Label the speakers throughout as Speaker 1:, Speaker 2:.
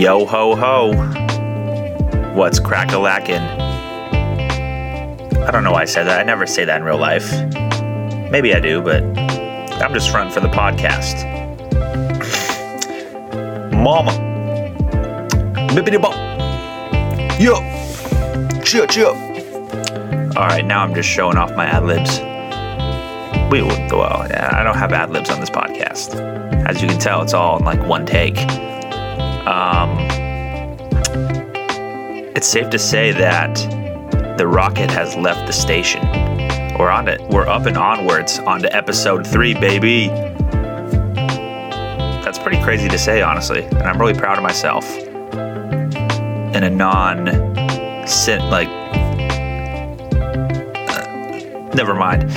Speaker 1: Yo ho ho. What's crack a lackin'? I don't know why I said that. I never say that in real life. Maybe I do, but I'm just fronting for the podcast. Mama. Bippity bop. Yo. Chill, chill. Alright, now I'm just showing off my ad libs. We well, I don't have ad libs on this podcast. As you can tell, it's all in like one take. Um, it's safe to say that the rocket has left the station. We're on it. We're up and onwards onto episode three, baby. That's pretty crazy to say, honestly, and I'm really proud of myself. In a non, like, never mind.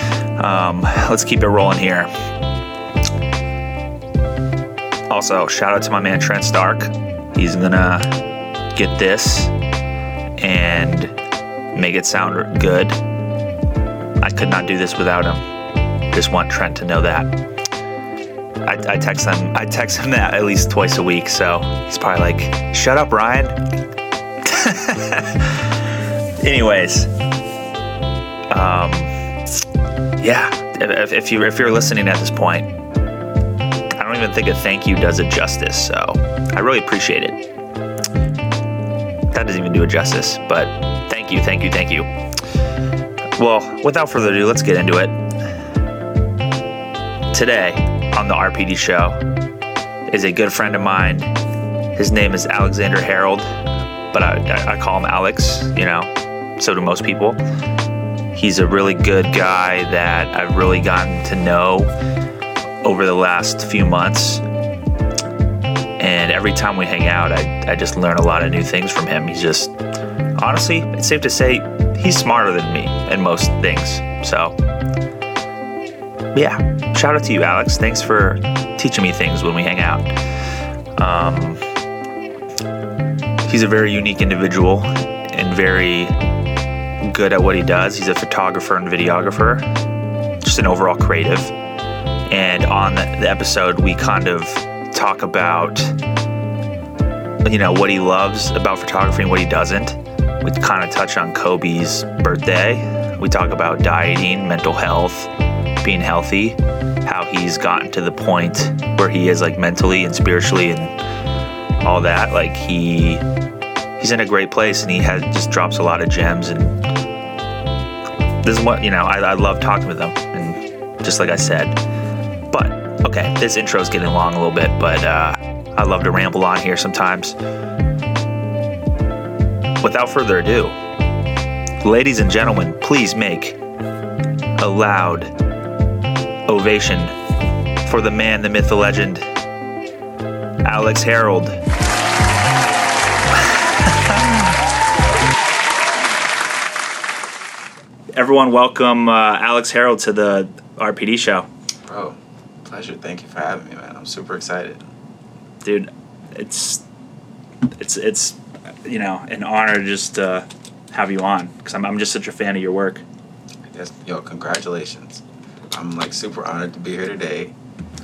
Speaker 1: Um, let's keep it rolling here. Also, shout out to my man Trent Stark. He's gonna get this and make it sound good. I could not do this without him. Just want Trent to know that. I, I text him. I text him that at least twice a week, so he's probably like, "Shut up, Ryan." Anyways, um, yeah. If, if you if you're listening at this point, even think a thank you does it justice. So I really appreciate it. That doesn't even do it justice, but thank you, thank you, thank you. Well, without further ado, let's get into it. Today on the RPD show is a good friend of mine. His name is Alexander Harold, but I, I call him Alex, you know, so do most people. He's a really good guy that I've really gotten to know over the last few months. And every time we hang out, I, I just learn a lot of new things from him. He's just, honestly, it's safe to say he's smarter than me in most things. So, yeah, shout out to you, Alex. Thanks for teaching me things when we hang out. Um, he's a very unique individual and very good at what he does. He's a photographer and videographer, just an overall creative. And on the episode, we kind of talk about, you know, what he loves about photography and what he doesn't. We kind of touch on Kobe's birthday. We talk about dieting, mental health, being healthy, how he's gotten to the point where he is like mentally and spiritually and all that. Like he he's in a great place and he has just drops a lot of gems and this is what you know I, I love talking with him and just like i said but okay this intro is getting long a little bit but uh, i love to ramble on here sometimes. Without further ado ladies and gentlemen please make a loud ovation for the man the myth the legend alex harold. Everyone welcome uh, Alex Harold to the RPD show.
Speaker 2: Bro, pleasure. Thank you for having me, man. I'm super excited.
Speaker 1: Dude, it's it's it's you know an honor just to have you on because I'm I'm just such a fan of your work.
Speaker 2: Yes, yo, congratulations. I'm like super honored to be here today.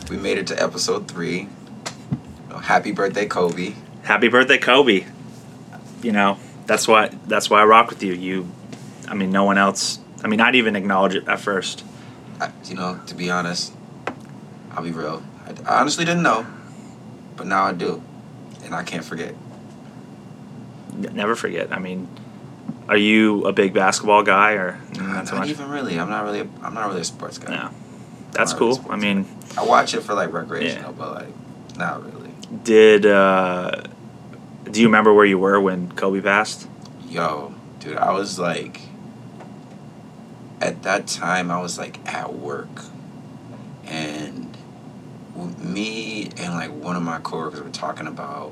Speaker 2: We made it to episode three. You know, happy birthday, Kobe.
Speaker 1: Happy birthday, Kobe. You know that's why that's why I rock with you. You I mean, no one else. I mean, I'd even acknowledge it at first.
Speaker 2: I, you know, to be honest, I'll be real. I, I, honestly didn't know, but now I do, and I can't forget.
Speaker 1: Never forget. I mean, are you a big basketball guy or
Speaker 2: not, not even really? I'm not really. A, I'm not really a sports guy.
Speaker 1: No, that's cool. Really I mean,
Speaker 2: I watch it for like recreational, yeah. but like not really.
Speaker 1: Did uh, do you remember where you were when Kobe passed?
Speaker 2: Yo, dude, I was like at that time I was like at work and me and like one of my coworkers were talking about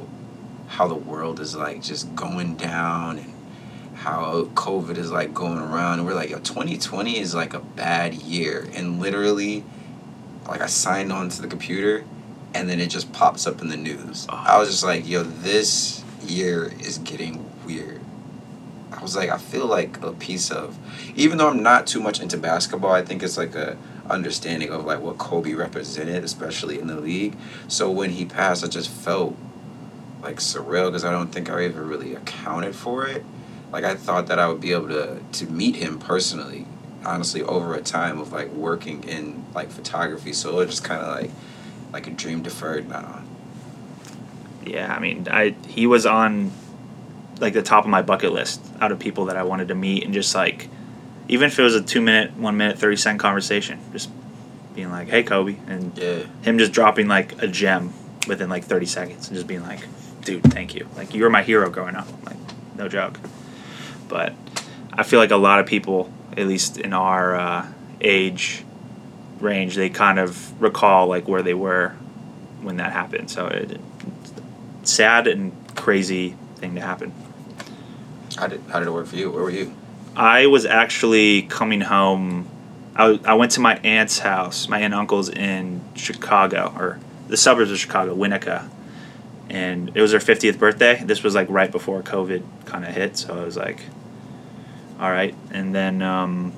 Speaker 2: how the world is like just going down and how COVID is like going around and we're like yo 2020 is like a bad year and literally like I signed on to the computer and then it just pops up in the news. Oh. I was just like yo this year is getting weird I was like, I feel like a piece of, even though I'm not too much into basketball, I think it's like a understanding of like what Kobe represented, especially in the league. So when he passed, I just felt like surreal because I don't think I ever really accounted for it. Like I thought that I would be able to to meet him personally, honestly, over a time of like working in like photography. So it just kind of like like a dream deferred now.
Speaker 1: Yeah, I mean, I he was on like the top of my bucket list out of people that I wanted to meet and just like even if it was a two minute, one minute, thirty second conversation, just being like, "Hey, Kobe," and
Speaker 2: Yeah.
Speaker 1: him just dropping like a gem within like thirty seconds and just being like, "Dude, thank you. Like you were my hero growing up. Like no joke." But I feel like a lot of people, at least in our uh, age range, they kind of recall like where they were when that happened. So it, it's sad and crazy thing to happen.
Speaker 2: How did how did it work for you? Where were you?
Speaker 1: I was actually coming home. I, I went to my aunt's house. My aunt and uncle's in Chicago, or the suburbs of Chicago, Winnetka. And it was her 50th birthday. This was like right before COVID kind of hit. So I was like, all right. And then um,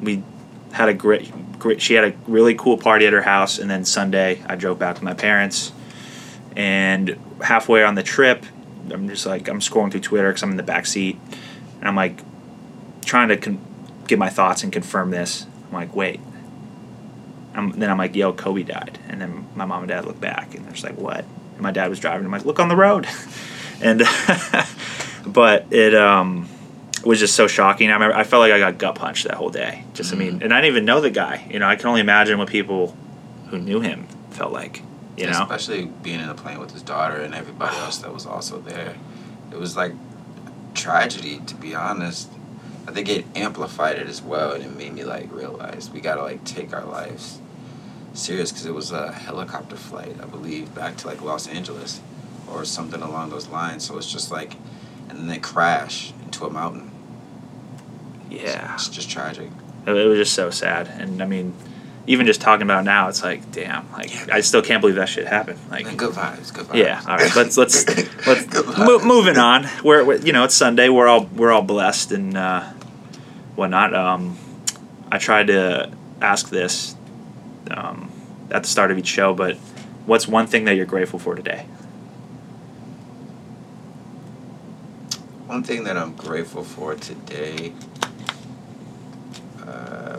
Speaker 1: we had a great, great, she had a really cool party at her house. And then Sunday, I drove back with my parents. And halfway on the trip, I'm just like, I'm scrolling through Twitter because I'm in the back seat. And I'm like, trying to con- get my thoughts and confirm this. I'm like, wait. I'm, then I'm like, yo, Kobe died. And then my mom and dad look back and they're just like, what? And my dad was driving. I'm like, look on the road. and, but it um, was just so shocking. I remember, I felt like I got gut punched that whole day. Just, I mean, and I didn't even know the guy. You know, I can only imagine what people who knew him felt like, you know?
Speaker 2: Especially being in a plane with his daughter and everybody else that was also there. It was like tragedy, to be honest. I think it amplified it as well, and it made me like realize we gotta like take our lives serious because it was a helicopter flight, I believe, back to like Los Angeles or something along those lines. So it's just like, and then they crash into a mountain.
Speaker 1: Yeah.
Speaker 2: It's just tragic.
Speaker 1: It was just so sad. And I mean, even just talking about it now, it's like, damn, like I still can't believe that shit happened. Like,
Speaker 2: And good vibes, good vibes.
Speaker 1: yeah. All right, let's let's let's mo- moving on. We're, we're you know it's Sunday. We're all we're all blessed and uh, whatnot. Um, I tried to ask this um, at the start of each show, but what's one thing that you're grateful for today?
Speaker 2: One thing that I'm grateful for today, um,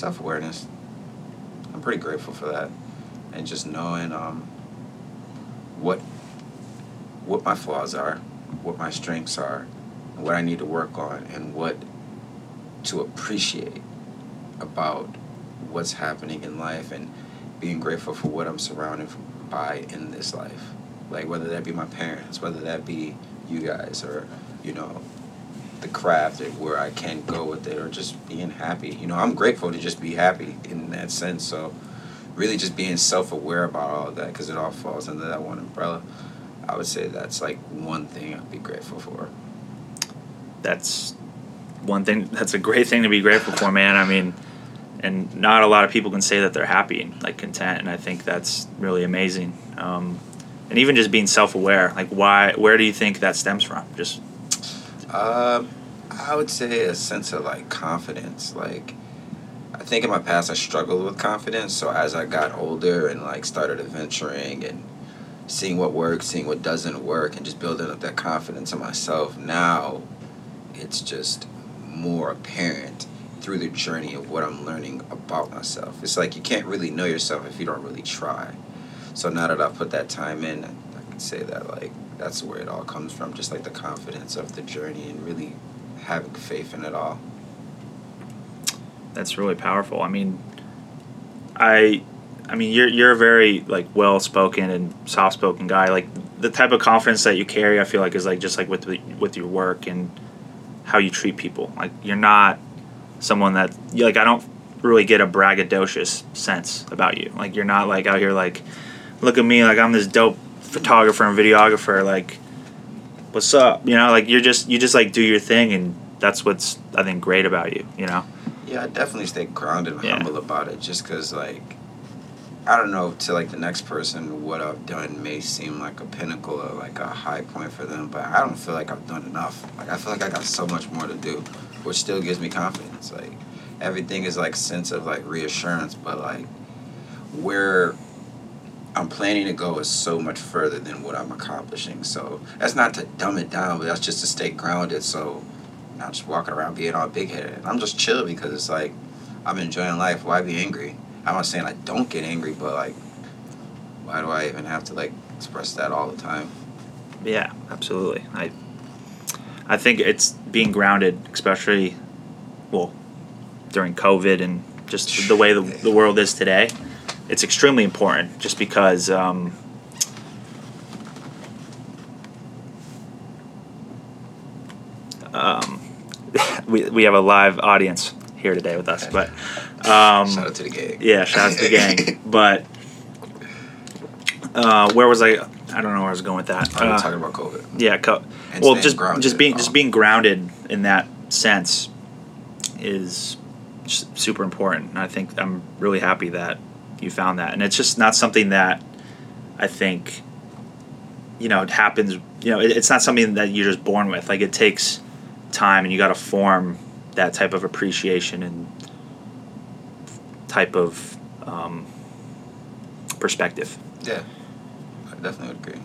Speaker 2: self awareness. I'm pretty grateful for that, and just knowing um, what what my flaws are, what my strengths are, what I need to work on, and what to appreciate about what's happening in life, and being grateful for what I'm surrounded by in this life like whether that be my parents, whether that be you guys, or you know, the craft and where I can go with it, or just being happy. You know, I'm grateful to just be happy in that sense. So, really, just being self-aware about all of that because it all falls under that one umbrella. I would say that's like one thing I'd be grateful for.
Speaker 1: That's one thing. That's a great thing to be grateful for, man. I mean, and not a lot of people can say that they're happy and like content, and I think that's really amazing. Um, and even just being self-aware, like why, where do you think that stems from? Just
Speaker 2: Um, I would say a sense of like confidence. Like, I think in my past I struggled with confidence. So as I got older and like started adventuring and seeing what works, seeing what doesn't work, and just building up that confidence in myself, now it's just more apparent through the journey of what I'm learning about myself. It's like you can't really know yourself if you don't really try. So now that I've put that time in, I can say that like that's where it all comes from. Just like the confidence of the journey and really having faith in it all.
Speaker 1: that's really powerful. I mean, I, I mean, you're you're a very like well-spoken and soft-spoken guy. Like the type of confidence that you carry, I feel like is like just like with the, with your work and how you treat people. Like you're not someone that like. I don't really get a braggadocious sense about you. Like you're not like out here like, look at me, like I'm this dope photographer and videographer. Like, what's up? You know, like you're just you just like do your thing, and that's what's I think great about you. You know.
Speaker 2: Yeah, I definitely stay grounded and
Speaker 1: Yeah.
Speaker 2: humble about it just because, like, I don't know, to like the next person, what I've done may seem like a pinnacle or like a high point for them, but I don't feel like I've done enough. Like, I feel like I got so much more to do, which still gives me confidence. Like, everything is like sense of like reassurance, but like, where I'm planning to go is so much further than what I'm accomplishing. So that's not to dumb it down, but that's just to stay grounded. So not just walking around being all big headed. I'm just chill because it's like I'm enjoying life. Why be angry? I'm not saying I don't get angry, but like, why do I even have to like express that all the time?
Speaker 1: Yeah, absolutely. I I think it's being grounded, especially well during COVID and just the way the, the world is today. It's extremely important, just because. Um, um, we, we have a live audience here today with us, but um,
Speaker 2: Shout out to the gang.
Speaker 1: yeah, shout out to the gang. But uh, where was I? I don't know where I was going with that.
Speaker 2: I'm
Speaker 1: Uh,
Speaker 2: talking about COVID.
Speaker 1: yeah, co- well, just
Speaker 2: grounded
Speaker 1: just being just being grounded in that sense is super important. And I think I'm really happy that you found that, and it's just not something that I think you know it happens. You know, it, it's not something that you're just born with. Like it takes time, and you got to form that type of appreciation and type of um, perspective.
Speaker 2: Yeah, I definitely would agree.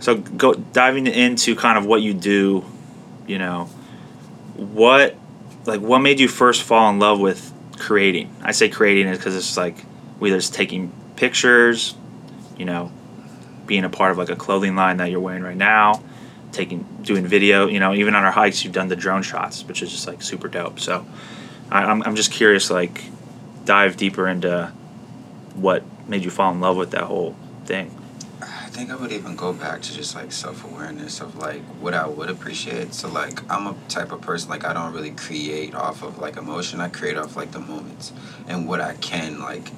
Speaker 1: So go diving into kind of what you do, you know, what like what made you first fall in love with creating? I say creating is because it's like whether it's taking pictures, you know, being a part of like a clothing line that you're wearing right now, taking doing video, you know, even on our hikes you've done the drone shots, which is just like super dope. So I, I'm I'm just curious, like dive deeper into what made you fall in love with that whole thing.
Speaker 2: I think I would even go back to just like self awareness of like what I would appreciate. So like I'm a type of person like I don't really create off of like emotion. I create off like the moments and what I can like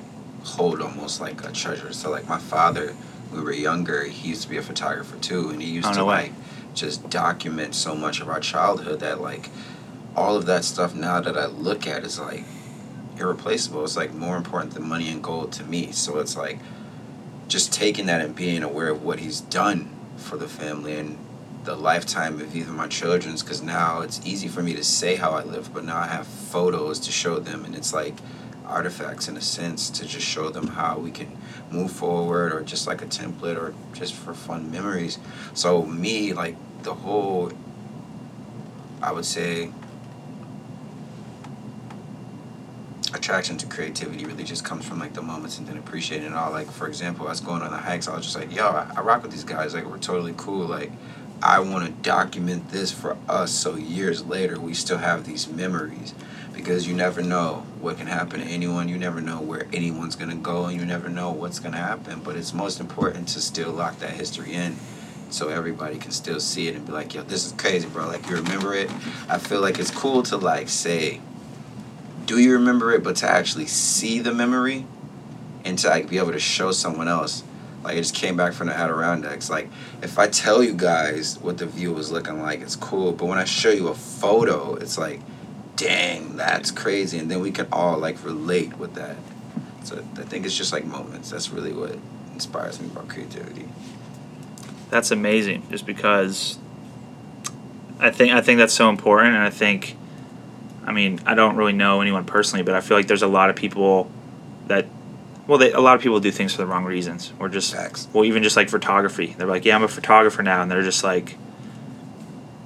Speaker 2: hold almost like a treasure. So like my father, when we were younger, he used to be a photographer too, and he used
Speaker 1: Oh,
Speaker 2: to like just document so much of our childhood that like all of that stuff now that I look at is like irreplaceable. It's like more important than money and gold to me. So it's like just taking that and being aware of what he's done for the family and the lifetime of even my children's because now it's easy for me to say how I live, but now I have photos to show them, and it's like artifacts in a sense to just show them how we can move forward or just like a template or just for fun memories. So, me, like the whole, I would say, attraction to creativity really just comes from like the moments and then appreciating it all. Like for example, I was going on the hikes, I was just like, yo, I, I rock with these guys. Like we're totally cool. Like I want to document this for us so years later we still have these memories because you never know what can happen to anyone. You never know where anyone's gonna go, and you never know what's gonna happen. But it's most important to still lock that history in. So everybody can still see it and be like, yo, this is crazy, bro. Like you remember it. I feel like it's cool to like say, do you remember it, but to actually see the memory and to like be able to show someone else. Like it just came back from the Adirondacks. Like if I tell you guys what the view was looking like, it's cool. But when I show you a photo, it's like, dang, that's crazy. And then we can all like relate with that. So I think it's just like moments. That's really what inspires me about creativity.
Speaker 1: that's amazing just because I think I think that's so important and I think I mean I don't really know anyone personally but I feel like there's a lot of people that well they, a lot of people do things for the wrong reasons or just
Speaker 2: Facts.
Speaker 1: well even just like photography they're like yeah I'm a photographer now and they're just like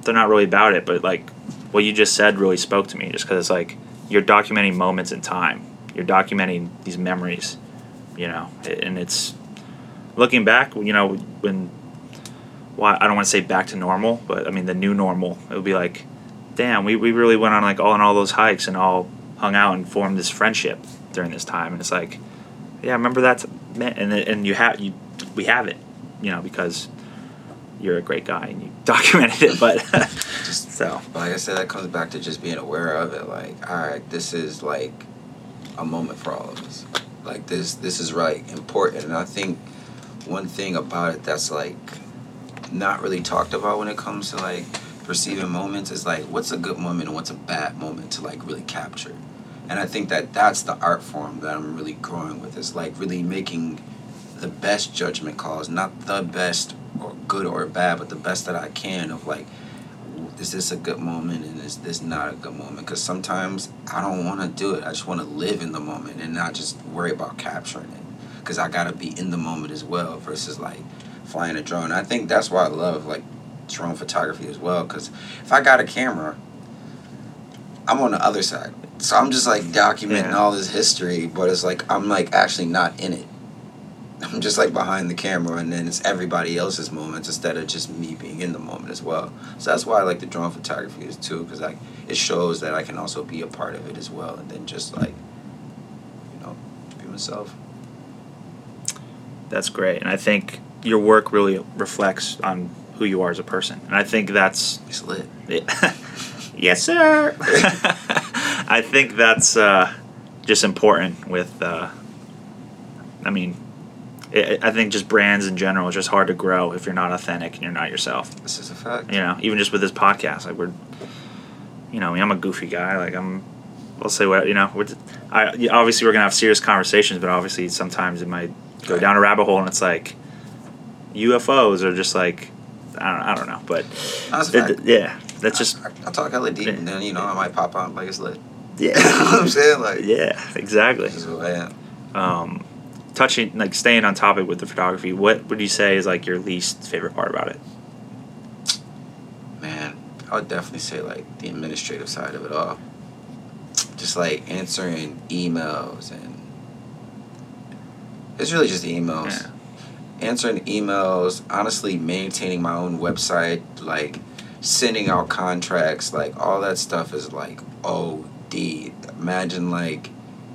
Speaker 1: they're not really about it but like what you just said really spoke to me just because it's like you're documenting moments in time you're documenting these memories you know and it's looking back you know when well, I don't want to say back to normal, but I mean the new normal. It would be like, damn, we, we really went on like all on all those hikes and all hung out and formed this friendship during this time. And it's like, yeah, I remember that, man. And and you have you we have it, you know, because you're a great guy and you documented it. But
Speaker 2: Just
Speaker 1: so
Speaker 2: But like I said, that comes back to just being aware of it. Like, all right, this is like a moment for all of us. Like this, this is right important. And I think one thing about it that's like not really talked about when it comes to like perceiving moments is like what's a good moment and what's a bad moment to like really capture. And I think that that's the art form that I'm really growing with. Is like really making the best judgment calls, not the best or good or bad, but the best that I can of like is this a good moment and is this not a good moment? Because sometimes I don't want to do it. I just want to live in the moment and not just worry about capturing it. because I gotta be in the moment as well versus like flying a drone. I think that's why I love like drone photography as well because if I got a camera, I'm on the other side. So I'm just like documenting
Speaker 1: Yeah.
Speaker 2: all this history, but it's like I'm like actually not in it. I'm just like behind the camera, and then it's everybody else's moments instead of just me being in the moment as well. So that's why I like the drone photography is too, because like it shows that I can also be a part of it as well, and then just like, you know, be myself.
Speaker 1: That's great, and I think your work really reflects on who you are as a person, and I think that's
Speaker 2: It's lit.
Speaker 1: yes, sir. I think that's uh, just important with. Uh, I mean, i I think just brands in general is just hard to grow if you're not authentic and you're not yourself.
Speaker 2: This is a fact.
Speaker 1: You know, even just with this podcast, like we're, you know, I mean, I'm a goofy guy. Like I'm, we'll say what you know. We're, I obviously we're gonna have serious conversations, but obviously sometimes it might go down a rabbit hole, and it's like UFOs are just like I don't, I don't know, but
Speaker 2: That's
Speaker 1: yeah, that's just
Speaker 2: I, I talk hella deep, and then you know I might pop out like it's lit.
Speaker 1: yeah,
Speaker 2: you know I'm saying? Like,
Speaker 1: yeah, exactly.
Speaker 2: this is who I am.
Speaker 1: Um, touching like staying on topic with the photography, what would you say is like your least favorite part about it?
Speaker 2: Man, I would definitely say like the administrative side of it all. Just like answering emails and it's really just emails.
Speaker 1: Yeah.
Speaker 2: Answering emails, honestly maintaining my own website, like sending out contracts, like all that stuff is like OD. Imagine like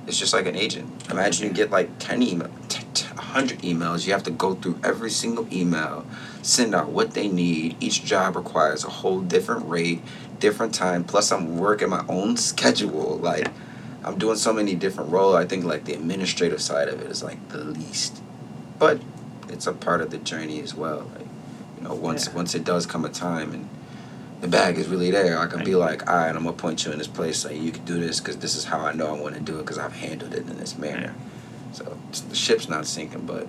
Speaker 2: it's just like an agent. Imagine you get like 10 email, t- t- 100 emails. You have to go through every single email, send out what they need. Each job requires a whole different rate, different time. Plus, I'm working my own schedule. Like, I'm doing so many different roles. I think like the administrative side of it is like the least, but it's a part of the journey as well. Like, you know, once
Speaker 1: Yeah.
Speaker 2: once it does come a time and the bag is really there, I can be like, all right, I'm gonna point you in this place. Like, you can do this because this is how I know I want to do it because I've handled it in this manner. So the ship's not sinking, but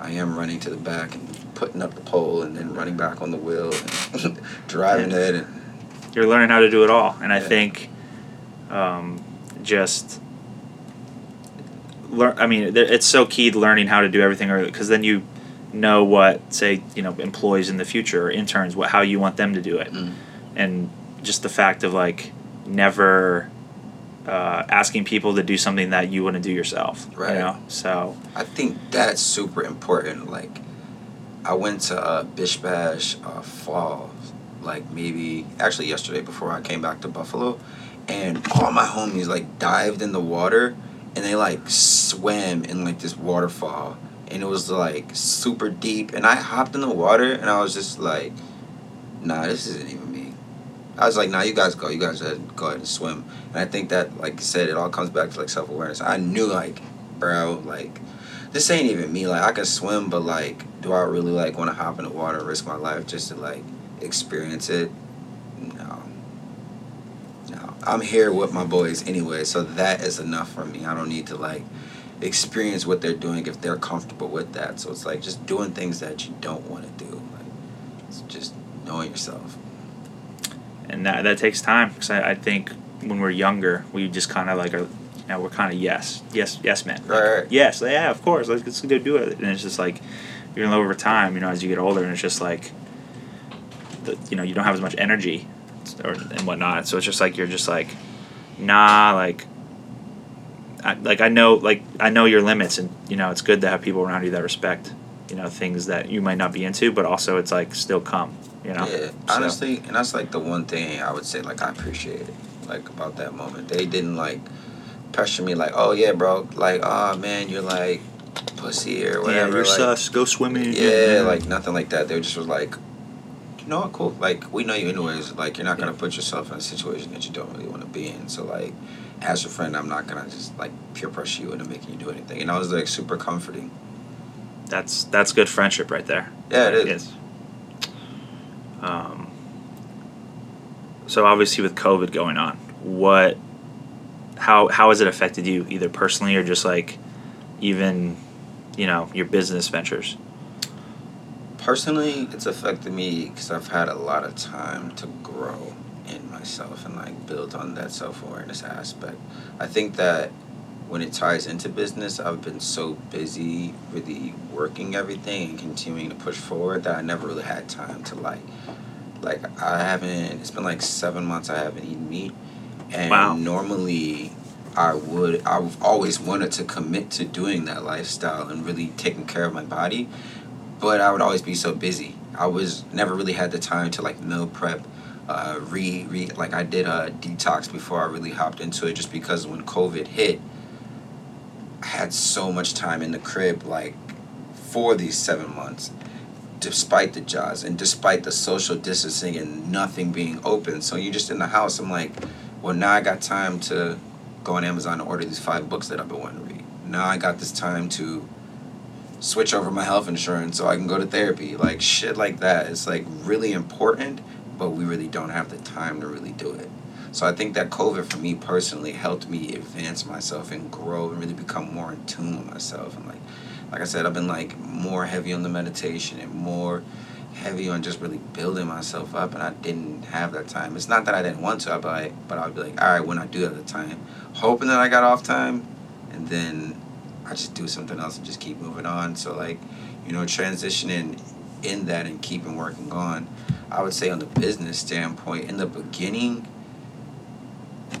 Speaker 2: I am running to the back and putting up the pole and then running back on the wheel and driving it. And,
Speaker 1: you're learning how to do it all and i think um, just learn i mean it's so key to learning how to do everything early because then you know what say you know employees in the future or interns what how you want them to do it
Speaker 2: Mm.
Speaker 1: and just the fact of like never uh, asking people to do something that you want to do yourself
Speaker 2: Right.
Speaker 1: you know so
Speaker 2: I think that's super important. Like, I went to uh, Bish Bash uh, Fall, like maybe actually yesterday before I came back to Buffalo, and all my homies like dived in the water and they like swam in like this waterfall, and it was like super deep. And I hopped in the water and I was just like, nah, this isn't even me. I was like, nah, you guys go. You guys go ahead and swim. And I think that, like you said, it all comes back to like self awareness. I knew like, bro, like this ain't even me. Like I can swim, but like, do I really like want to hop in the water risk my life just to like experience it? I'm here with my boys anyway, so that is enough for me. I don't need to like experience what they're doing if they're comfortable with that. So it's like just doing things that you don't want to do. Like it's just knowing yourself.
Speaker 1: and that that takes time because I, I think when we're younger we just kind of like are you know we're kind of yes yes yes men
Speaker 2: Right, right.
Speaker 1: yes yeah of course let's, let's go do it and it's just like you're over time you know as you get older and it's just like the, you know you don't have as much energy or and whatnot so it's just like you're just like nah like I, like I know like I know your limits and you know it's good to have people around you that respect you know things that you might not be into but also it's like still come you know
Speaker 2: Yeah,
Speaker 1: So-
Speaker 2: honestly, and that's like the one thing I would say like I appreciated like about that moment. They didn't like pressure me like, oh yeah, bro, like oh man, you're like pussy or whatever.
Speaker 1: yeah you're
Speaker 2: like,
Speaker 1: sus go swimming
Speaker 2: Yeah, like nothing like that. They just was like, you know what, cool. Like we know you anyways. Like you're not gonna put yourself in a situation that you don't really want to be in. So like, as a friend, I'm not gonna just like peer pressure you into making you do anything. And I was like super comforting.
Speaker 1: That's that's good friendship right there.
Speaker 2: Yeah, it is.
Speaker 1: Yes. Um, so obviously with COVID going on, what, how how has it affected you either personally or just like, even, you know, your business ventures?
Speaker 2: Personally, it's affected me because I've had a lot of time to grow in myself and like build on that self awareness aspect. I think that when it ties into business, I've been so busy really working everything and continuing to push forward that I never really had time to like like I haven't it's been like seven months I haven't eaten meat. And
Speaker 1: Wow.
Speaker 2: normally I would I've always wanted to commit to doing that lifestyle and really taking care of my body. But I would always be so busy. I was never really had the time to like meal prep, uh, re re like I did a detox before I really hopped into it just because when COVID hit, I had so much time in the crib like for these seven months, despite the jobs and despite the social distancing and nothing being open. So you're just in the house. I'm like, well now I got time to go on Amazon and order these five books that I've been wanting to read. Now I got this time to switch over my health insurance so I can go to therapy. Like shit like that. It's like really important, but we really don't have the time to really do it. So I think that COVID for me personally helped me advance myself and grow and really become more in tune with myself. And like like I said, I've been like more heavy on the meditation and more heavy on just really building myself up and I didn't have that time. It's not that I didn't want to, I'd be like, but I'd be like, all right, when I do have the time, hoping that I got off time and then I just do something else and just keep moving on. So like, you know, transitioning in that and keeping working on. I would say on the business standpoint, in the beginning,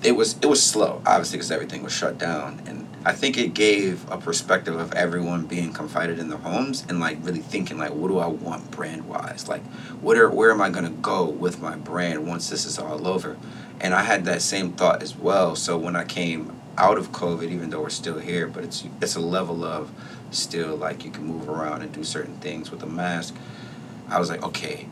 Speaker 2: it was it was slow, obviously, because everything was shut down, and I think it gave a perspective of everyone being confided in their homes and like really thinking like, what do I want brand wise? Like, what are where am I gonna go with my brand once this is all over? And I had that same thought as well. So when I came out of COVID, even though we're still here, but it's it's a level of still like you can move around and do certain things with a mask. I was like, okay,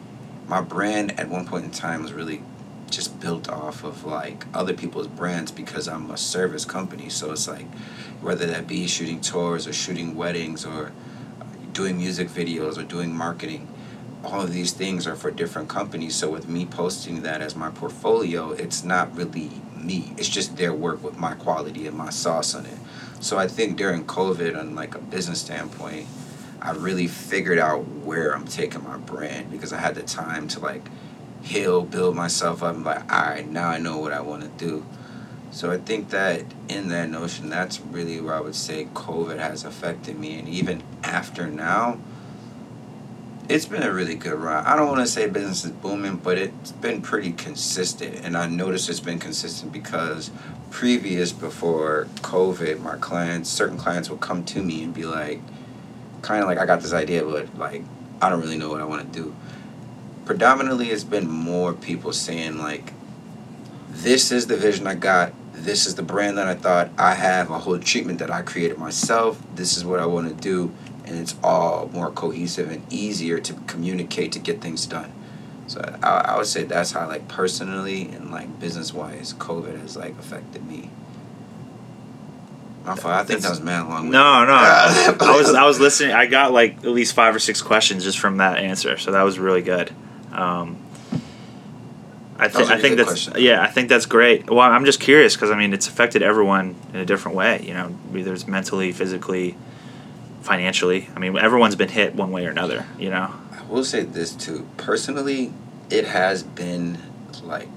Speaker 2: my brand at one point in time was really just built off of like other people's brands because I'm a service company. So it's like whether that be shooting tours or shooting weddings or doing music videos or doing marketing, all of these things are for different companies. So with me posting that as my portfolio, it's not really me. It's just their work with my quality and my sauce on it. So I think during COVID, on like a business standpoint, I really figured out where I'm taking my brand because I had the time to like heal, build myself up, and like, all right, now I know what I want to do. So I think that in that notion, that's really where I would say COVID has affected me, and even after now, it's been a really good ride. I don't want to say business is booming, but it's been pretty consistent, and I noticed it's been consistent because previous before COVID, my clients, certain clients would come to me and be like, kind of like I got this idea, but like I don't really know what I want to do. Predominantly, it's been more people saying like, "This is the vision I got. This is the brand that I thought I have. A whole treatment that I created myself. This is what I want to do." And it's all more cohesive and easier to communicate to get things done. So I, I would say that's how like personally and like business wise, COVID has like affected me. My fault. I think that was mad long.
Speaker 1: No, no. I was I was listening. I got like at least five or six questions just from that answer, so that was really good. Um, I, th- I think that's
Speaker 2: question.
Speaker 1: yeah. I think that's great. Well, I'm just curious because I mean it's affected everyone in a different way. You know, whether it's mentally, physically, financially. I mean, everyone's been hit one way or another. You know.
Speaker 2: I will say this too. Personally, it has been like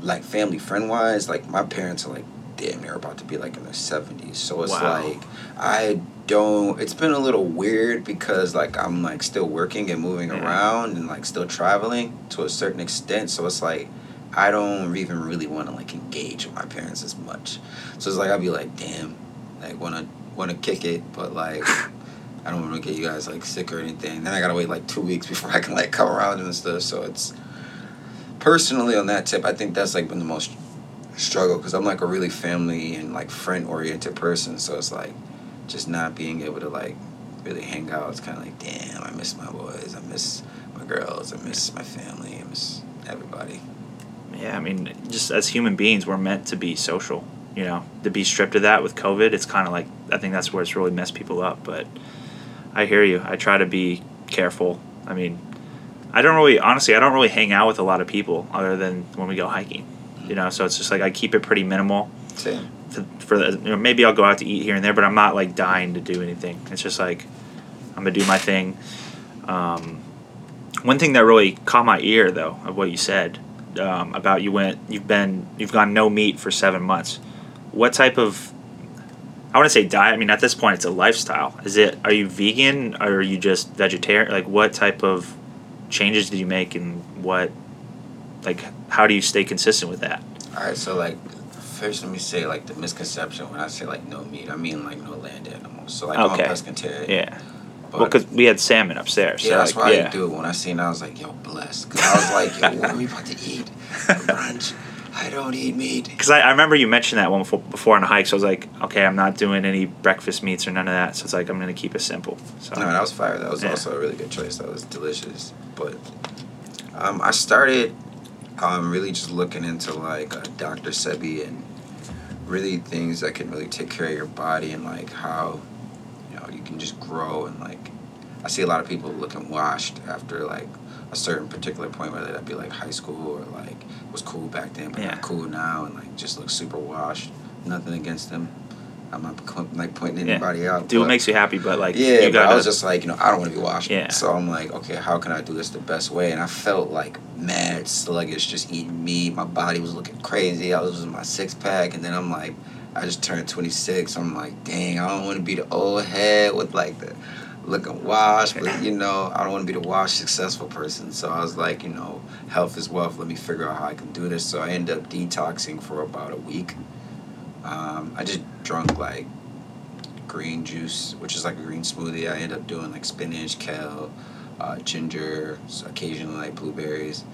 Speaker 2: like family friend wise, like my parents are like damn near about to be like in their seventies. So it's
Speaker 1: Wow.
Speaker 2: like I don't it's been a little weird because like I'm like still working and moving
Speaker 1: Yeah.
Speaker 2: around and like still traveling to a certain extent. So it's like I don't even really want to like engage with my parents as much. So it's like I'd be like, damn, like wanna wanna kick it, but like I don't want to get you guys like sick or anything. Then I gotta wait like two weeks before I can like come around and stuff. So it's personally on that tip, I think that's like been the most struggle because I'm like a really family and like friend oriented person. So it's like just not being able to like really hang out. It's kind of like damn, I miss my boys, I miss my girls, I miss my family, I miss everybody.
Speaker 1: Yeah, I mean, just as human beings, we're meant to be social. You know, to be stripped of that with COVID, it's kind of like I think that's where it's really messed people up. But I hear you. I try to be careful. I mean, I don't really, honestly, I don't really hang out with a lot of people other than when we go hiking. You know, so it's just like I keep it pretty minimal.
Speaker 2: Same.
Speaker 1: To, for the, you know, maybe I'll go out to eat here and there, but I'm not like dying to do anything. It's just like I'm gonna do my thing. Um, one thing that really caught my ear though of what you said um, about you went you've been you've gone no meat for seven months. What type of I want to say diet. I mean, at this point, it's a lifestyle. Is it? Are you vegan? Or are you just vegetarian? Like, what type of changes did you make, and what, like, how do you stay consistent with that?
Speaker 2: All right, so like first, let me say like the misconception when I say like no meat, I mean like no land animals. So like I'm
Speaker 1: Okay.
Speaker 2: pescatarian.
Speaker 1: Yeah.
Speaker 2: but-
Speaker 1: Well, because we had salmon upstairs.
Speaker 2: yeah,
Speaker 1: so
Speaker 2: that's
Speaker 1: like,
Speaker 2: why
Speaker 1: yeah.
Speaker 2: I do it. When I seen it, I was like, yo, blessed. Because I was like, yo, what are we about to eat? Brunch? I don't eat meat.
Speaker 1: Because I, I remember you mentioned that one before, before on a hike, so I was like, okay, I'm not doing any breakfast meats or none of that. So it's like I'm gonna keep it simple. So
Speaker 2: No, that was fire. That was
Speaker 1: Yeah.
Speaker 2: also a really good choice. That was delicious. But um, I started um, really just looking into like uh, Dr. Sebi and really things that can really take care of your body and like how you know you can just grow and like I see a lot of people looking washed after like a certain particular point, whether that be like high school or like was cool back then, but
Speaker 1: Yeah.
Speaker 2: not cool now, and like just look super washed. Nothing against them. I'm not like pointing
Speaker 1: Yeah.
Speaker 2: anybody out.
Speaker 1: do what makes you happy, but like
Speaker 2: yeah,
Speaker 1: you
Speaker 2: but I
Speaker 1: gotta.
Speaker 2: was just like, you know, I don't want to be washed.
Speaker 1: Yeah.
Speaker 2: So I'm like, okay, how can I do this the best way? And I felt like mad sluggish just eating meat. My body was looking crazy. I was losing my six pack, and then I'm like, I just turned 26. I'm like, dang, I don't want to be the old head with like the looking washed, but you know, I don't want to be the washed successful person. So I was like, you know, health is wealth. Let me figure out how I can do this. So I ended up detoxing for about a week. Um, I just drunk like green juice, which is like a green smoothie. I end up doing like spinach, kale, uh, ginger, occasionally like blueberries.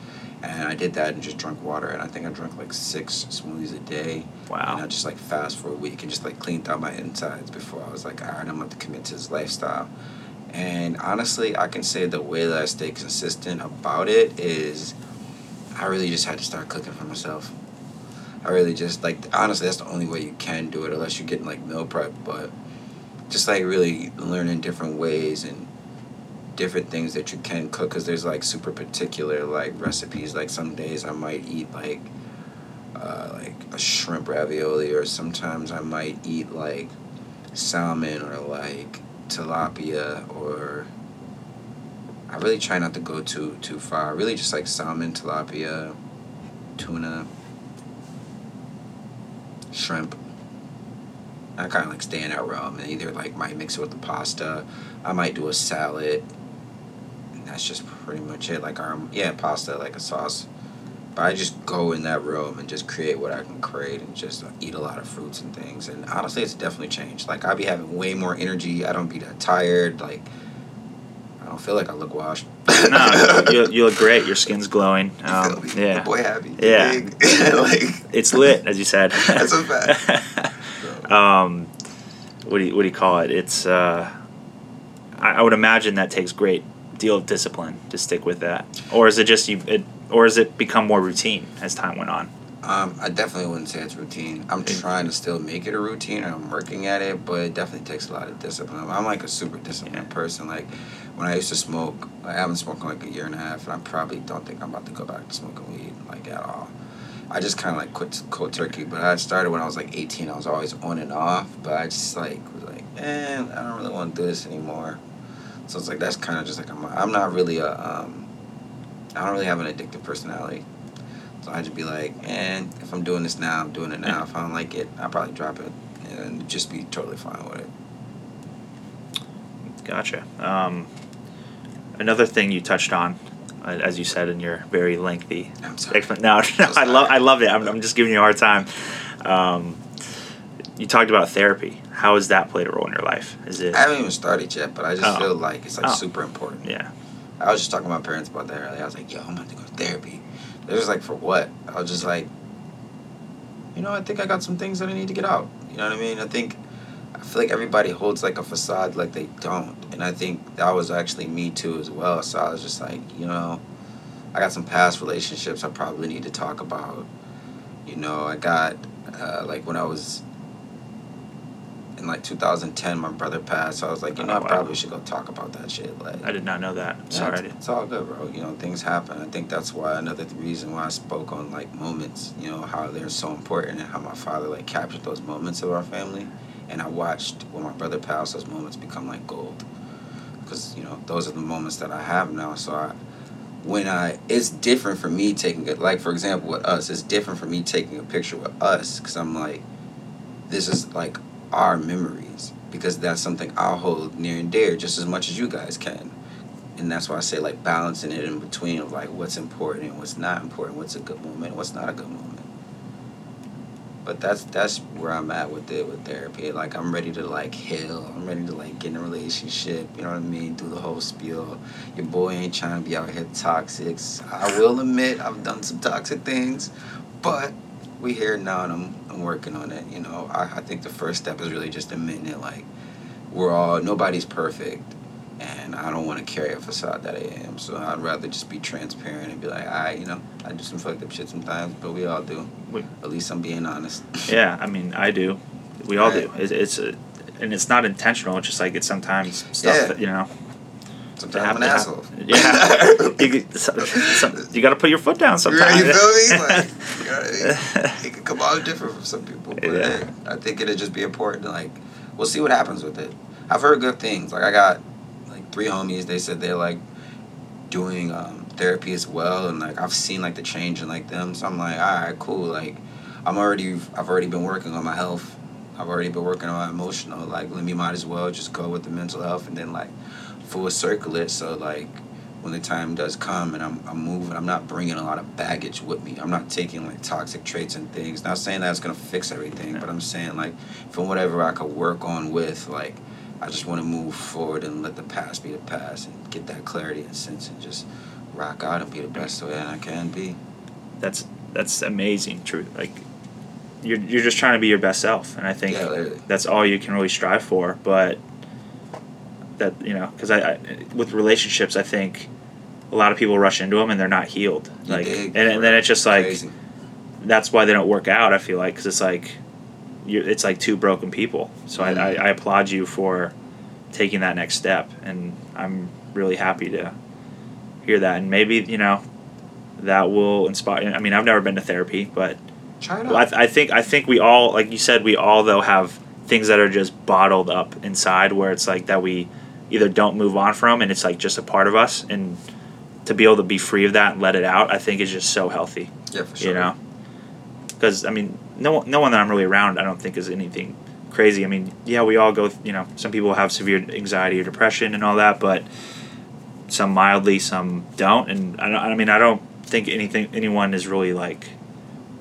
Speaker 2: And I did that and just drank water. And I think I drank like six smoothies a day. Wow. And I just like fast for a week and just like cleaned out my insides before I was like, all right, I'm going to commit to this lifestyle. And honestly, I can say the way that I stay consistent about it is I really just had to start cooking for myself. I really just like honestly that's the only way you can do it unless you're getting like meal prep, but just like really learning different ways and different things that you can cook because there's like super particular like recipes like some days i might eat like uh, like a shrimp ravioli or sometimes i might eat like salmon or like tilapia or i really try not to go too too far really just like salmon tilapia tuna shrimp I kind of like stay in that realm and either like might mix it with the pasta. I might do a salad. And that's just pretty much it. Like um yeah, pasta like a sauce. But I just go in that realm and just create what I can create and just eat a lot of fruits and things. And honestly, it's definitely changed. Like I be having way more energy. I don't be that tired. Like I don't feel like I look washed.
Speaker 1: no, you, you look great. Your skin's glowing. Um, yeah,
Speaker 2: The boy happy.
Speaker 1: Yeah.
Speaker 2: Like
Speaker 1: it's lit, as you said.
Speaker 2: That's a fact. so.
Speaker 1: um, what do you what do you call it? It's uh, I, I would imagine that takes great deal of discipline to stick with that, or is it just you? It, or has it become more routine as time went on?
Speaker 2: Um, I definitely wouldn't say it's routine. I'm trying to still make it a routine, and I'm working at it, but it definitely takes a lot of discipline. I'm like a super disciplined
Speaker 1: Yeah.
Speaker 2: person. Like when I used to smoke, I haven't smoked in like a year and a half, and I probably don't think I'm about to go back to smoking weed like at all. I just kind of like quit cold turkey, but I started when I was like 18. I was always on and off, but I just like was like, man, I don't really want to do this anymore. So it's like that's kind of just like I'm. I'm not really a. Um, I don't really have an addictive personality. So I just be like, and if I'm doing this now, I'm doing it now. If I don't like it, I'll probably drop it and just be totally fine with it.
Speaker 1: Gotcha. Um, another thing you touched on, uh, as you said in your very lengthy
Speaker 2: I'm sorry.
Speaker 1: explanation. No, no, I love I love it. I'm, I'm just giving you a hard time. Um, you talked about therapy. How has that played a role in your life? Is it?
Speaker 2: I haven't even started yet, but I just
Speaker 1: Oh.
Speaker 2: feel like it's like
Speaker 1: Oh.
Speaker 2: super important.
Speaker 1: Yeah.
Speaker 2: I was just talking to my parents about that earlier. I was like, yo, I'm about to go to therapy. They're just like, for what? I was just like, you know, I think I got some things that I need to get out. You know what I mean? I think, I feel like everybody holds like a facade like they don't. And I think that was actually me too as well. So I was just like, you know, I got some past relationships I probably need to talk about. You know, I got, uh, like when I was in like 2010, my brother passed. So I was like, you know,
Speaker 1: Oh,
Speaker 2: I
Speaker 1: wow.
Speaker 2: probably should go talk about that shit. Like,
Speaker 1: I did not know that.
Speaker 2: yeah,
Speaker 1: Sorry.
Speaker 2: It's, it's all good, bro. You know, things happen. I think that's why another th- reason why I spoke on like moments. You know how they're so important and how my father like captured those moments of our family, and I watched when my brother passed, those moments become like gold. Because you know those are the moments that I have now. So I, when I, it's different for me taking it. Like for example, with us, it's different for me taking a picture with us because I'm like, this is like our memories because that's something I'll hold near and dear just as much as you guys can. And that's why I say like balancing it in between of like what's important and what's not important, what's a good moment, what's not a good moment. But that's that's where I'm at with it with therapy. Like I'm ready to like heal. I'm ready to like get in a relationship. You know what I mean? Do the whole spiel. Your boy ain't trying to be out here toxic. I will admit I've done some toxic things, but we here now and I'm, I'm working on it. You know, I, I think the first step is really just admitting it. Like we're all nobody's perfect and I don't want to carry a facade that I am. So I'd rather just be transparent and be like, I, right, you know, I do some fucked up shit sometimes, but we all do. We, At least I'm being honest.
Speaker 1: yeah, I mean, I do. We all right. do. It's, it's a, and it's not intentional. It's just like it's sometimes stuff yeah. that you know.
Speaker 2: Sometimes I'm an asshole.
Speaker 1: Yeah, you, you got to put your foot down sometimes.
Speaker 2: You feel me? Like, know It could come out different from some people, but yeah. I think it'd just be important. To, like, we'll see what happens with it. I've heard good things. Like I got like three homies. They said they're like doing um, therapy as well, and like I've seen like the change in like them. So I'm like, all right, cool. Like I'm already, I've already been working on my health. I've already been working on my emotional. Like let me might as well just go with the mental health and then like full circle it. So like when the time does come and I'm, I'm moving, I'm not bringing a lot of baggage with me. I'm not taking like toxic traits and things. Not saying that's gonna fix everything, but I'm saying like from whatever I could work on with like I just want to move forward and let the past be the past and get that clarity and sense and just rock out and be the best way I can be.
Speaker 1: That's that's amazing, truth. Like you're you're just trying to be your best self, and I think yeah, that's all you can really strive for. But that you know, because I, I, with relationships, I think a lot of people rush into them and they're not healed. Like, and, and then it's just like Crazy. that's why they don't work out. I feel like because it's like you it's like two broken people. So mm-hmm. I, I, I, applaud you for taking that next step, and I'm really happy to hear that. And maybe you know that will inspire. I mean, I've never been to therapy, but I, I think I think we all, like you said, we all though have things that are just bottled up inside, where it's like that we either don't move on from, and it's like just a part of us, and to be able to be free of that and let it out, I think is just so healthy.
Speaker 2: Yeah, for sure.
Speaker 1: You know, because I mean, no no one that I'm really around, I don't think is anything crazy. I mean, yeah, we all go. You know, some people have severe anxiety or depression and all that, but some mildly, some don't. And I, I mean, I don't think anything anyone is really like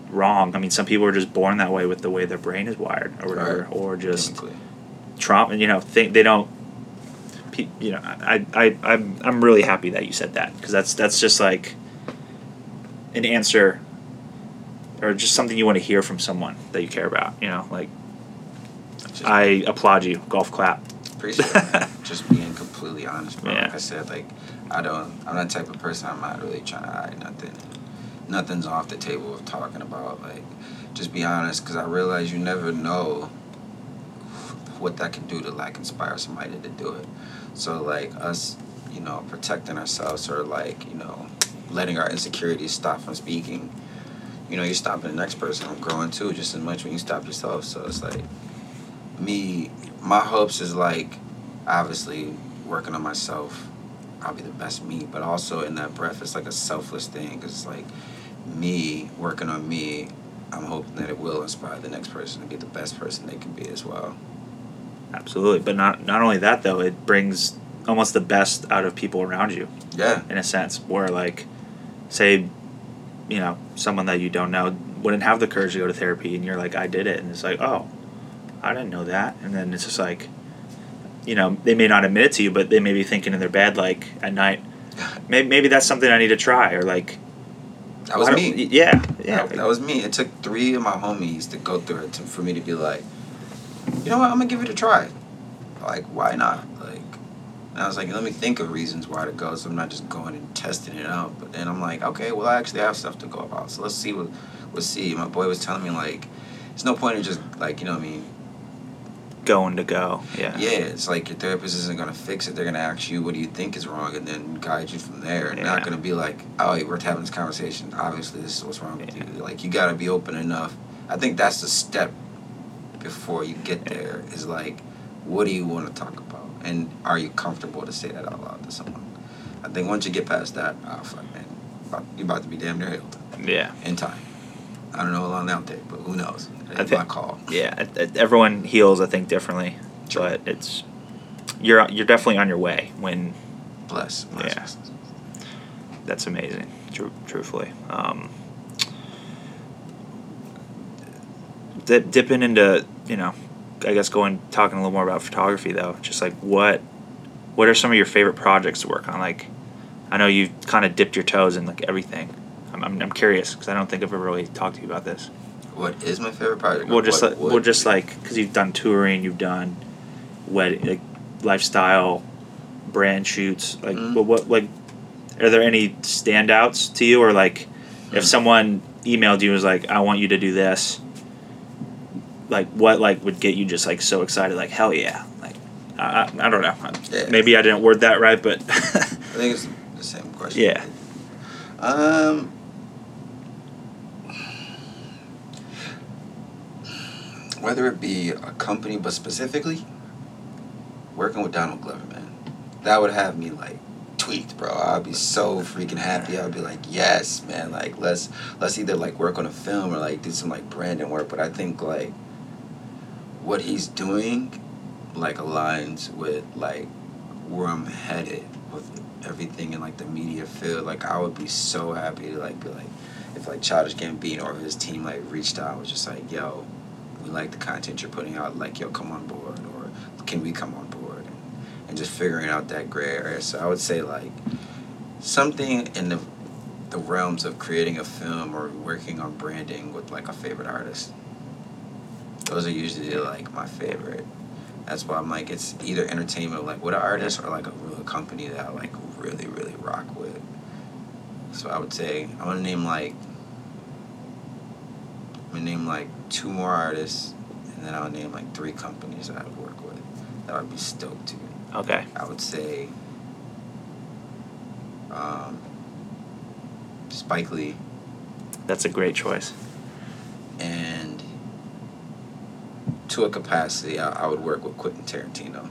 Speaker 1: wrong. I mean, some people are just born that way with the way their brain is wired, or whatever, right. or just trauma. You know, think they don't. You know, I I I'm I'm really happy that you said that because that's that's just like an answer or just something you want to hear from someone that you care about. You know, like I applaud you. Golf clap.
Speaker 2: Appreciate it. just being completely honest, bro. Yeah. Like I said, like I don't. I'm that type of person. I'm not really trying to hide nothing. Nothing's off the table of talking about. Like, just be honest, because I realize you never know what that can do to like inspire somebody to do it. So like us, you know, protecting ourselves or like you know, letting our insecurities stop from speaking you know, you're stopping the next person from growing too, just as much when you stop yourself. So it's like me, my hopes is like obviously working on myself. I'll be the best me, but also in that breath, it's like a selfless thing. Cause it's like me working on me. I'm hoping that it will inspire the next person to be the best person they can be as well.
Speaker 1: Absolutely, but not not only that though, it brings almost the best out of people around you.
Speaker 2: Yeah.
Speaker 1: In a sense, where like, say, you know someone that you don't know wouldn't have the courage to go to therapy and you're like i did it. And it's like oh i didn't know that. And then it's just like you know they may not admit it to you but they may be thinking in their bed like at night maybe, maybe that's something i need to try or like
Speaker 2: that was me.
Speaker 1: yeah yeah.
Speaker 2: That, that, was me. It took three of my homies to go through it to, for me to be like you know what i'm gonna give it a try like why not and I was like, let me think of reasons why to go, so I'm not just going and testing it out. But then I'm like, okay, well, I actually have stuff to go about, so let's see what, let's see. My boy was telling me like, it's no point in just like, you know what I mean?
Speaker 1: Going to go, yeah.
Speaker 2: Yeah, it's like your therapist isn't gonna fix it. They're gonna ask you, what do you think is wrong, and then guide you from there. And yeah. not gonna be like, oh, we're having this conversation. Obviously, this is what's wrong with yeah. you. Like, you gotta be open enough. I think that's the step before you get there. Is like, what do you want to talk about? and are you comfortable to say that out loud to someone? I think once you get past that, oh fuck man, you're about to be damn near healed.
Speaker 1: Yeah.
Speaker 2: In time. I don't know how long that'll take, but who knows?
Speaker 1: I
Speaker 2: It's
Speaker 1: think-
Speaker 2: my call.
Speaker 1: Yeah, everyone heals, I think, differently,
Speaker 2: Sure.
Speaker 1: but it's you're you're definitely on your way when
Speaker 2: Bless. bless,
Speaker 1: Yeah.
Speaker 2: bless.
Speaker 1: that's amazing. Tru- truthfully, um, dip, dipping into you know, I guess going talking a little more about photography though. Just like what what are some of your favorite projects to work on? Like, I know you've kind of dipped your toes in like everything. I'm I'm, I'm curious because I don't think I've ever really talked to you about this.
Speaker 2: What is my favorite project?
Speaker 1: Well, just
Speaker 2: What-
Speaker 1: like,
Speaker 2: what-
Speaker 1: well, just like because you've done touring, you've done wedding, like lifestyle brand shoots. Like,
Speaker 2: Mm.
Speaker 1: but what like are there any standouts to you, or like if
Speaker 2: Mm.
Speaker 1: someone emailed you and was like, "I want you to do this," like what like would get you just like so excited? Like, hell yeah! Like, I I, I don't know.
Speaker 2: Yeah.
Speaker 1: Maybe I didn't word that right, but
Speaker 2: I think it's the same question.
Speaker 1: Yeah.
Speaker 2: Um. Whether it be a company, but specifically working with Donald Glover, man, that would have me like tweaked, bro. I'd be so freaking happy. I'd be like, yes, man. Like let's let's either like work on a film or like do some like branding work. But I think like what he's doing like aligns with like where I'm headed with everything in like the media field. Like I would be so happy to like be like if like Childish Gambino or his team like reached out was just like, yo, we like the content you're putting out, like yo, come on board or can we come on board and, and just figuring out that gray area. So I would say like something in the the realms of creating a film or working on branding with like a favorite artist. Those are usually like my favorite. That's why I'm like it's either entertainment like with an artist or like a real company that I like really really rock with. So I would say I'm gonna name like I'm gonna name like two more artists and then I'll name like three companies that I would work with that I'd be stoked to.
Speaker 1: okay,
Speaker 2: I would say um, Spike Lee
Speaker 1: that's a great choice.
Speaker 2: and to a capacity I, I would work with Quentin Tarantino.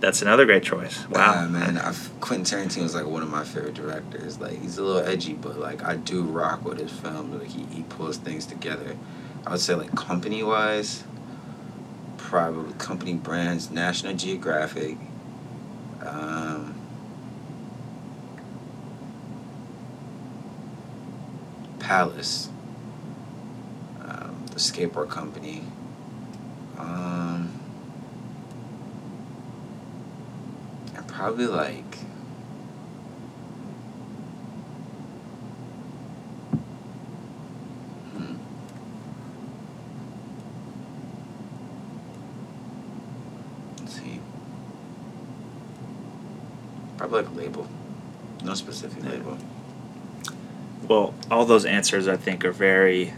Speaker 1: That's another great choice. Wow,
Speaker 2: Ah, man, I've, Quentin Tarantino is like one of my favorite directors. Like he's a little edgy, but like I do rock with his films. Like he, he pulls things together. I would say like company wise, probably company brands, National Geographic. Um, Palace, um, the skateboard company. Um, and probably like hmm. Let's see. Probably like a label. No specific
Speaker 1: Yeah.
Speaker 2: label.
Speaker 1: Well, all those answers I think are very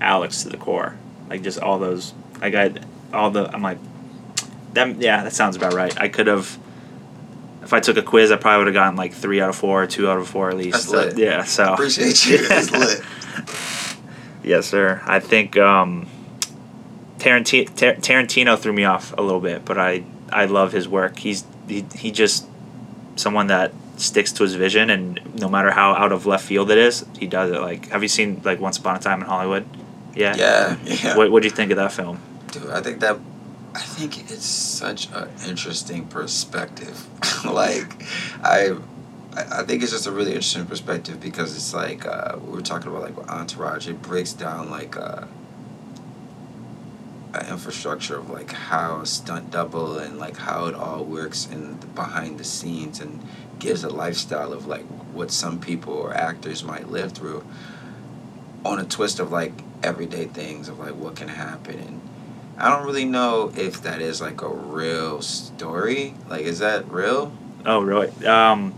Speaker 1: Alex to the core. Like just all those. I got all the. I'm like, them. Yeah, that sounds about right. I could have. If I took a quiz, I probably would have gotten like three out of four, or two out of four at least.
Speaker 2: That's
Speaker 1: So,
Speaker 2: lit.
Speaker 1: yeah. So
Speaker 2: Appreciate you. It's lit.
Speaker 1: Yes, sir. I think um, Tarantino, Tar- Tarantino threw me off a little bit, but I I love his work. He's he, he just someone that sticks to his vision, and no matter how out of left field it is, he does it. Like, have you seen like Once Upon a Time in Hollywood? Yeah.
Speaker 2: Yeah, yeah.
Speaker 1: What What do you think of that film?
Speaker 2: Dude, I think that I think it's such an interesting perspective. like, I, I think it's just a really interesting perspective because it's like uh, we were talking about like Entourage. It breaks down like uh, an infrastructure of like how stunt double and like how it all works in the behind the scenes and gives a lifestyle of like what some people or actors might live through on a twist of like everyday things of like what can happen and I don't really know if that is like a real story. Like, is that real?
Speaker 1: Oh, really? Um,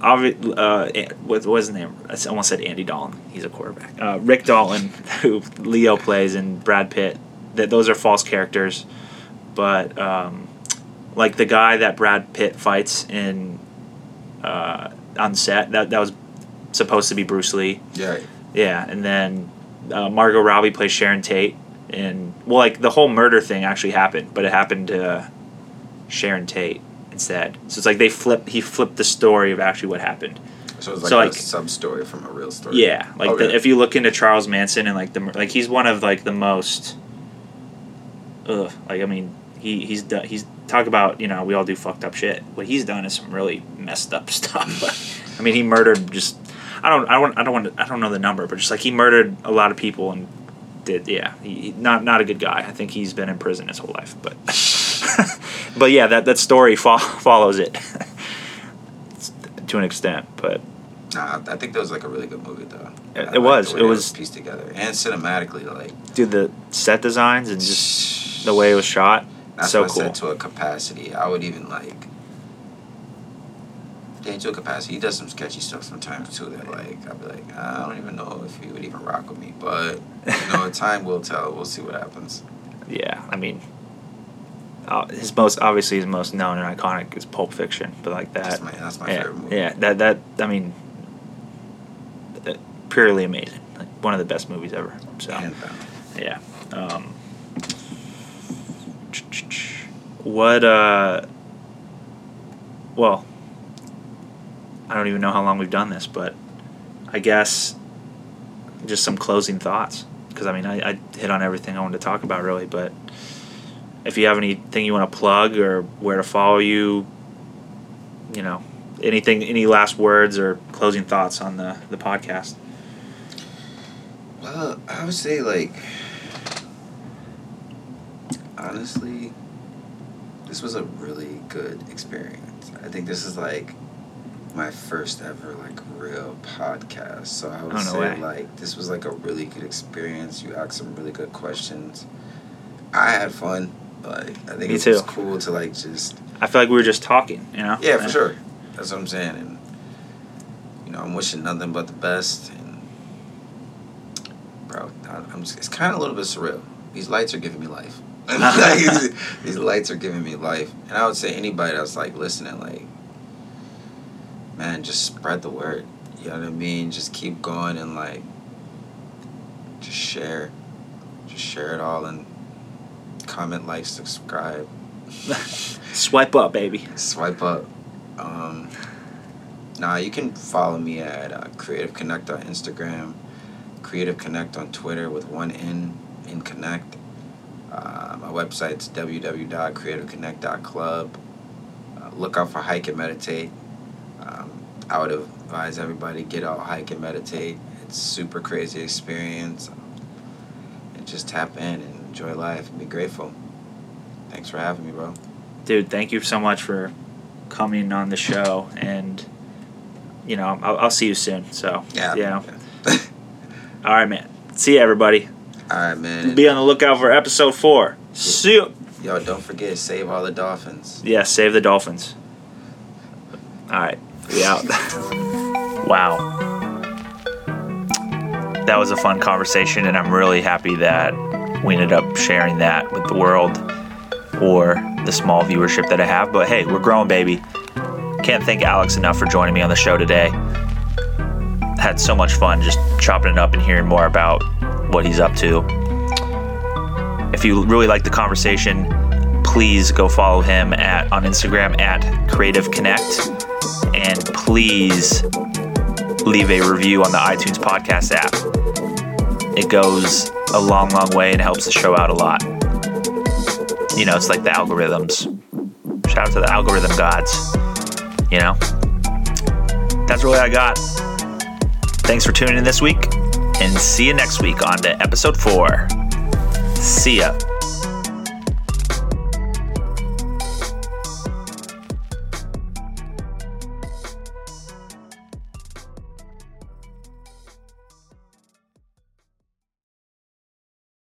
Speaker 1: obvi- uh, what was his name? I almost said Andy Dalton. He's a quarterback. Uh, Rick Dalton, who Leo plays, and Brad Pitt. That those are false characters, but um, like the guy that Brad Pitt fights in uh, on set, that that was supposed to be Bruce Lee.
Speaker 2: Yeah.
Speaker 1: Yeah, and then uh, Margot Robbie plays Sharon Tate, and well, like the whole murder thing actually happened, but it happened to Sharon Tate instead. So it's like they flipped. He flipped the story of actually what happened.
Speaker 2: So it's like
Speaker 1: So,
Speaker 2: a sub story from a real story.
Speaker 1: Yeah, like
Speaker 2: Okay.
Speaker 1: the, if you look into Charles Manson and like the like he's one of like the most. Ugh, like I mean, he he's done he's talk about you know we all do fucked up shit. What he's done is some really messed up stuff. I mean, he murdered just I don't I don't I don't want to, I don't know the number, but just like he murdered a lot of people and did yeah he, not not a good guy. I think he's been in prison his whole life, but but yeah that that story fo- follows it to an extent, but.
Speaker 2: Nah, I think that was like a really good movie though.
Speaker 1: It- it was. It was-
Speaker 2: pieced together and cinematically like
Speaker 1: dude the set designs and just the way it was shot
Speaker 2: That's
Speaker 1: so
Speaker 2: what I
Speaker 1: cool
Speaker 2: said to a capacity. I would even like. To capacity. He does some sketchy stuff sometimes too. That like I'd be like, I don't even know if he would even rock with me, but you know, time will tell. We'll see what happens.
Speaker 1: yeah i mean uh, his most obviously his most known and iconic is pulp fiction but like that
Speaker 2: That's my that's my
Speaker 1: yeah,
Speaker 2: favorite movie.
Speaker 1: yeah that that i mean uh, purely amazing like one of the best movies ever so yeah um what uh well i don't even know how long we've done this but i guess just some closing thoughts because i mean I, I hit on everything i wanted to talk about really but if you have anything you want to plug or where to follow you you know anything any last words or closing thoughts on the the podcast
Speaker 2: Well, I would say like honestly, this was a really good experience. I think this is like my first ever like real podcast. So I would
Speaker 1: Oh, no
Speaker 2: say
Speaker 1: way.
Speaker 2: like this was like a really good experience. You asked some really good questions. I had fun. Like I think
Speaker 1: Me
Speaker 2: it was cool to like just
Speaker 1: i feel like we were just talking you know
Speaker 2: yeah for sure. That's what I'm saying. And you know I'm wishing nothing but the best. And bro, I'm just, it's kind of a little bit surreal. These lights are giving me life. Like, these lights are giving me life, and I would say anybody that's like listening, like, man, just spread the word. You know what I mean? Just keep going and like, just share, just share it all and comment, like, subscribe,
Speaker 1: swipe up baby
Speaker 2: swipe up. Um, nah, you can follow me at uh, Creative Connect on Instagram, Creative Connect on Twitter with one N in Connect. Uh, my website's www.creativeconnect.club. Uh, look out for Hike and Meditate. I would advise everybody get out, hike and meditate. It's super crazy experience. And just tap in and enjoy life and be grateful. Thanks for having me, bro.
Speaker 1: dude thank you so much for coming on the show and you know i'll, I'll see you soon so
Speaker 2: Yeah.
Speaker 1: yeah all right man see you everybody
Speaker 2: All right, man.
Speaker 1: be on the lookout for episode four see you
Speaker 2: Yo, don't forget, save all the dolphins.
Speaker 1: yeah save the dolphins all right we out wow. That was a fun conversation and i'm really happy that we ended up sharing that with the world or the small viewership that i have. But hey we're growing baby. Can't thank alex enough for joining me on the show today. Had so much fun just chopping it up and hearing more about what he's up to. If you really like the conversation please go follow him at on instagram at creative connect and please leave a review on the itunes podcast app. It goes a long long way and helps the show out a lot. You know it's like the algorithms. Shout out to the algorithm gods you know? That's really all i got. Thanks for tuning in this week and see you next week on to episode four. See ya